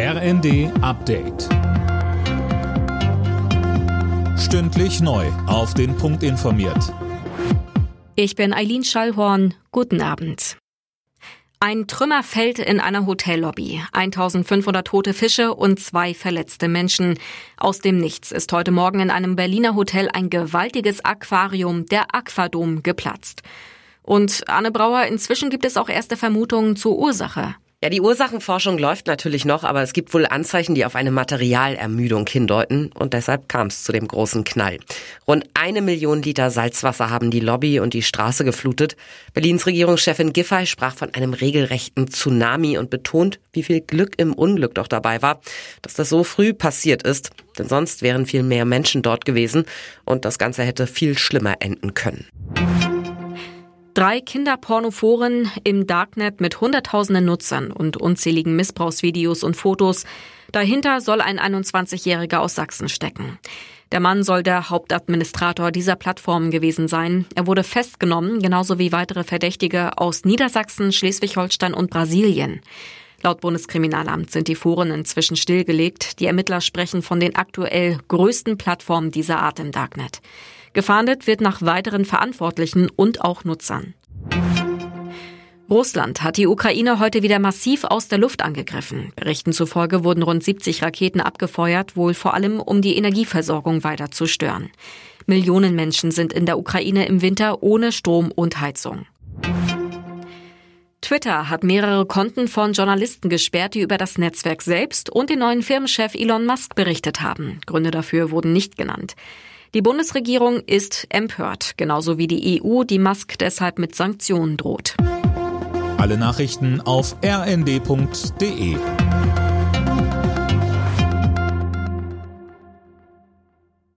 RND Update. Stündlich neu. Auf den Punkt informiert. Ich bin Eileen Schallhorn. Guten Abend. Ein Trümmer fällt in einer Hotellobby. 1500 tote Fische und zwei verletzte Menschen. Aus dem Nichts ist heute Morgen in einem Berliner Hotel ein gewaltiges Aquarium, der Aquadom, geplatzt. Und Anne Brauer, inzwischen gibt es auch erste Vermutungen zur Ursache. Ja, die Ursachenforschung läuft natürlich noch, aber es gibt wohl Anzeichen, die auf eine Materialermüdung hindeuten und deshalb kam es zu dem großen Knall. Rund eine Million Liter Salzwasser haben die Lobby und die Straße geflutet. Berlins Regierungschefin Giffey sprach von einem regelrechten Tsunami und betont, wie viel Glück im Unglück doch dabei war, dass das so früh passiert ist, denn sonst wären viel mehr Menschen dort gewesen und das Ganze hätte viel schlimmer enden können. Drei Kinderpornoforen im Darknet mit Hunderttausenden Nutzern und unzähligen Missbrauchsvideos und Fotos. Dahinter soll ein 21-Jähriger aus Sachsen stecken. Der Mann soll der Hauptadministrator dieser Plattformen gewesen sein. Er wurde festgenommen, genauso wie weitere Verdächtige aus Niedersachsen, Schleswig-Holstein und Brasilien. Laut Bundeskriminalamt sind die Foren inzwischen stillgelegt. Die Ermittler sprechen von den aktuell größten Plattformen dieser Art im Darknet. Gefahndet wird nach weiteren Verantwortlichen und auch Nutzern. Russland hat die Ukraine heute wieder massiv aus der Luft angegriffen. Berichten zufolge wurden rund 70 Raketen abgefeuert, wohl vor allem um die Energieversorgung weiter zu stören. Millionen Menschen sind in der Ukraine im Winter ohne Strom und Heizung. Twitter hat mehrere Konten von Journalisten gesperrt, die über das Netzwerk selbst und den neuen Firmenchef Elon Musk berichtet haben. Gründe dafür wurden nicht genannt. Die Bundesregierung ist empört, genauso wie die EU, die Musk deshalb mit Sanktionen droht. Alle Nachrichten auf rnd.de